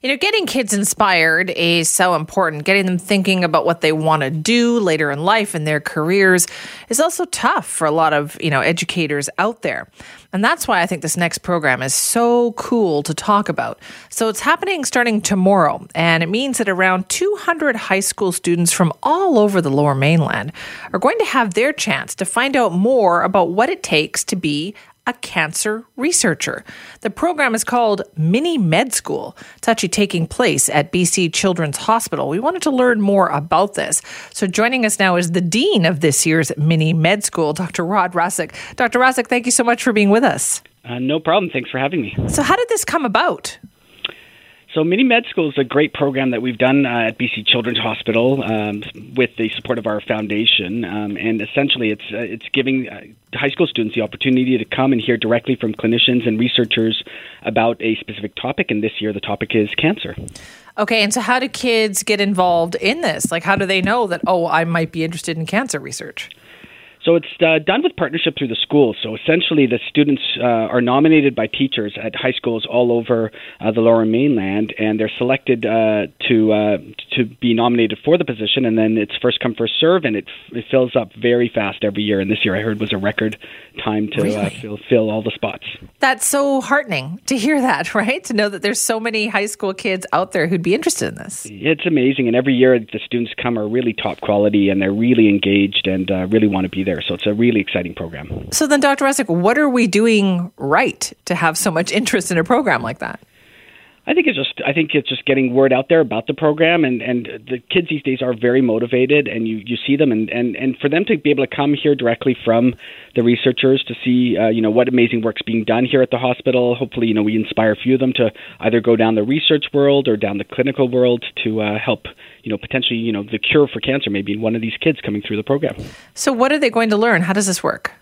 You know, getting kids inspired is so important. Getting them thinking about what they want to do later in life and their careers is also tough for a lot of, you know, educators out there. And that's why I think this next program is so cool to talk about. So it's happening starting tomorrow, and it means that around 200 high school students from all over the lower mainland are going to have their chance to find out more about what it takes to be a cancer researcher. The program is called Mini Med School. It's actually taking place at BC Children's Hospital. We wanted to learn more about this. So joining us now is the Dean of this year's Mini Med School, Dr. Rod Rassekh. Dr. Rassekh, thank you so much for being with us. Uh, no problem. Thanks for having me. So, how did this come about? So, Mini Med School is a great program that we've done uh, at BC Children's Hospital um, with the support of our foundation, um, and essentially, it's uh, it's giving uh, high school students the opportunity to come and hear directly from clinicians and researchers about a specific topic. And this year, the topic is cancer. Okay, and so how do kids get involved in this? Like, how do they know that oh, I might be interested in cancer research? So it's uh, done with partnership through the schools. So essentially, the students uh, are nominated by teachers at high schools all over uh, the Lower Mainland, and they're selected uh, to uh, to be nominated for the position. And then it's first come first serve, and it it fills up very fast every year. And this year, I heard was a record time to uh, Really? fill fill all the spots. That's so heartening to hear that, right? To know that there's so many high school kids out there who'd be interested in this. It's amazing, and every year the students come are really top quality, and they're really engaged and uh, really want to be there. So it's a really exciting program. So then, Dr. Rassekh, what are we doing right to have so much interest in a program like that? I think it's just I think it's just getting word out there about the program and and the kids these days are very motivated and you you see them and and and for them to be able to come here directly from the researchers to see uh, you know what amazing work's being done here at the hospital hopefully you know we inspire a few of them to either go down the research world or down the clinical world to uh, help you know potentially you know the cure for cancer maybe in one of these kids coming through the program. So, what are they going to learn? How does this work?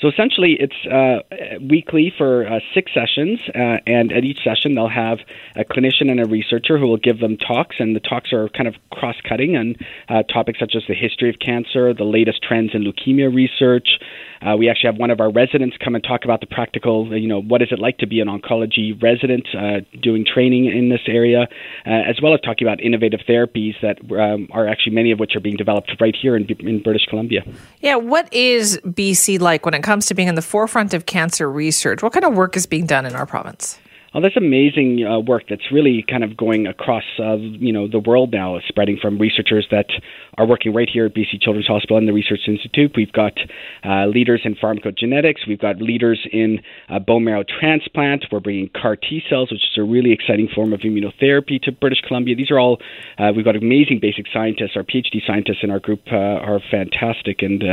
So essentially, it's uh, weekly for uh, six sessions, uh, and at each session, they'll have a clinician and a researcher who will give them talks, and the talks are kind of cross-cutting on uh, topics such as the history of cancer, the latest trends in leukemia research. Uh, we actually have one of our residents come and talk about the practical, you know, what is it like to be an oncology resident, uh, doing training in this area, uh, as well as talking about innovative therapies that um, are actually many of which are being developed right here in, in British Columbia. Yeah, what is BC like when it comes to being in the forefront of cancer research? What kind of work is being done in our province? Well, there's amazing uh, work that's really kind of going across, uh, you know, the world now, it's spreading from researchers that are working right here at BC Children's Hospital and the Research Institute. We've got uh, leaders in pharmacogenetics. We've got leaders in uh, bone marrow transplant. We're bringing CAR T cells, which is a really exciting form of immunotherapy, to British Columbia. These are all uh, we've got amazing basic scientists. Our PhD scientists in our group uh, are fantastic, and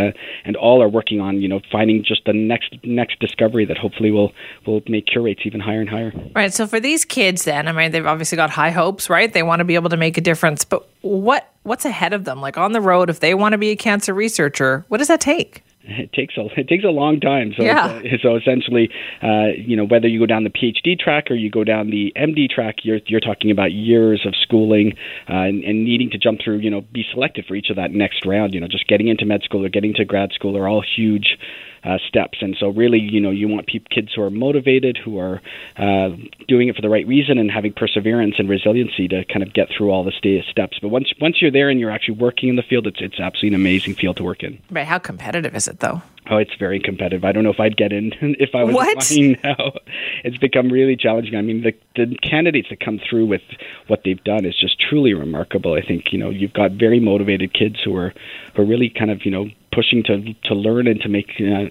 and all are working on you know finding just the next next discovery that hopefully will will make cure rates even higher and higher. Right. So for these kids, then I mean, they've obviously got high hopes, right? They want to be able to make a difference. But what what's ahead of them? Like on the road, if they want to be a cancer researcher, what does that take? It takes a it takes a long time. So Yeah. uh, so essentially, uh, you know, whether you go down the PhD track or you go down the MD track, you're you're talking about years of schooling uh, and, and needing to jump through. You know, be selected for each of that next round. You know, just getting into med school or getting to grad school are all huge. Uh, steps and so really you know you want peop kids who are motivated who are uh, doing it for the right reason and having perseverance and resiliency to kind of get through all the sta- steps but once once you're there and you're actually working in the field it's it's absolutely an amazing field to work in Right. How competitive is it though? Oh, it's very competitive. I don't know if I'd get in if I was What? applying now. It's become really challenging. I mean, the the candidates that come through with what they've done is just truly remarkable. I think you know you've got very motivated kids who are who are really kind of you know pushing to to learn and to make uh,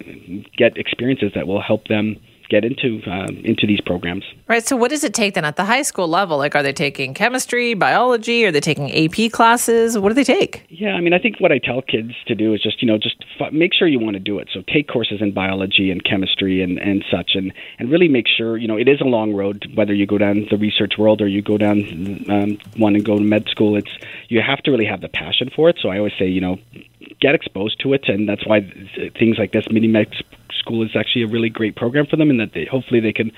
get experiences that will help them get into um, into these programs. Right. So what does it take then at the high school level? Like, are they taking chemistry, biology? Are they taking AP classes? What do they take? Yeah, I mean, I think what I tell kids to do is just you know just f- make sure you want to do it. So take courses in biology and chemistry and and such, and and really make sure you know it is a long road. Whether you go down the research world or you go down um, one and go to med school, it's you have to really have the passion for it. So I always say you know get exposed to it, and that's why things like this mini med school is actually a really great program for them, and that they hopefully they can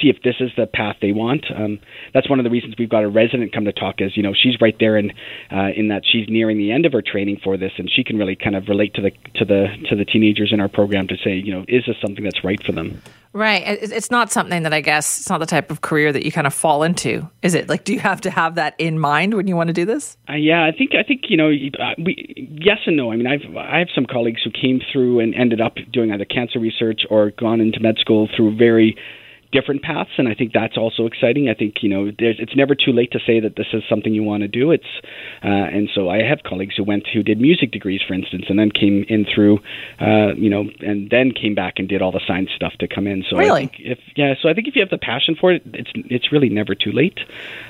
see if this is the path they want. Um, that's one of the reasons we've got a resident come to talk. Is you know she's right there in uh, in that she's nearing the end of her training for this, and she can really kind of relate to the to the to the teenagers in our program to say, you know, is this something that's right for them? Right. It's not something that I guess it's not the type of career that you kind of fall into, is it? Like, do you have to have that in mind when you want to do this? Uh, yeah, I think I think you know, uh, we yes and no. I mean, I've I have some colleagues who came through and ended up doing either cancer research or gone into med school through very different paths, and I think that's also exciting. I think you know it's never too late to say that this is something you want to do. It's uh, and so I have colleagues who went who did music degrees, for instance, and then came in through uh, you know and then came back and did all the science stuff to come in. So really, I think if yeah, so I think if you have the passion for it, it's it's really never too late.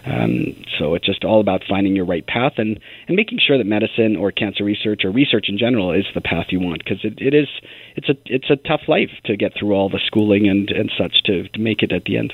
Um, so it's just all about finding your right path and and making sure that medicine or cancer research or research in general is the path you want because it, it is it's a it's a tough life to get through all the schooling and and such to, to make it at the end.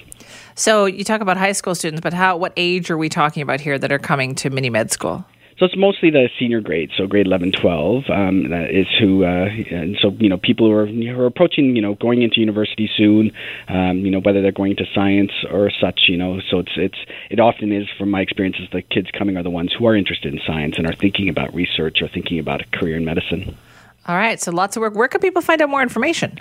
So you talk about high school students, but how what age are we talking about here that are coming to mini med school? So it's mostly the senior grade, so grade 11, 12 um, that is who, uh, and so you know people who are, who are approaching, you know, going into university soon, um, you know, whether they're going to science or such, you know. So it's it's it often is, from my experiences, the kids coming are the ones who are interested in science and are thinking about research or thinking about a career in medicine. All right, so lots of work. Where can people find out more information?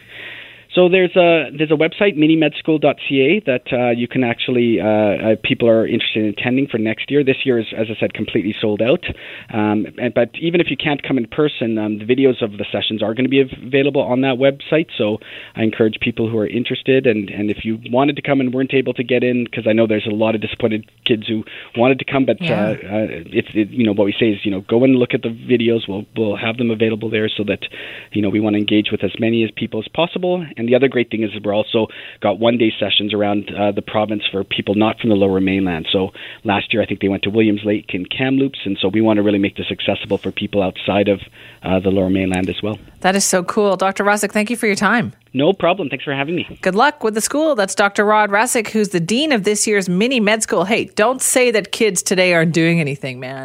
So there's a there's a website minimedschool.ca that uh, you can actually uh, uh, people are interested in attending for next year. This year is, as I said, completely sold out. Um, and, but even if you can't come in person, um, the videos of the sessions are going to be available on that website. So I encourage people who are interested, and and if you wanted to come and weren't able to get in, because I know there's a lot of disappointed kids who wanted to come, but yeah. uh, uh, it's it, you know what we say is you know go and look at the videos. We'll we'll have them available there so that you know we want to engage with as many as people as possible. And the other great thing is we're also got one day sessions around uh, the province for people not from the lower mainland. So last year I think they went to Williams Lake and Kamloops, and so we want to really make this accessible for people outside of uh, the lower mainland as well. That is so cool. Dr. Rassekh, thank you for your time. No problem. Thanks for having me. Good luck with the school. That's Dr. Rod Rassekh, who's the dean of this year's mini med school. Hey, don't say that kids today aren't doing anything, man.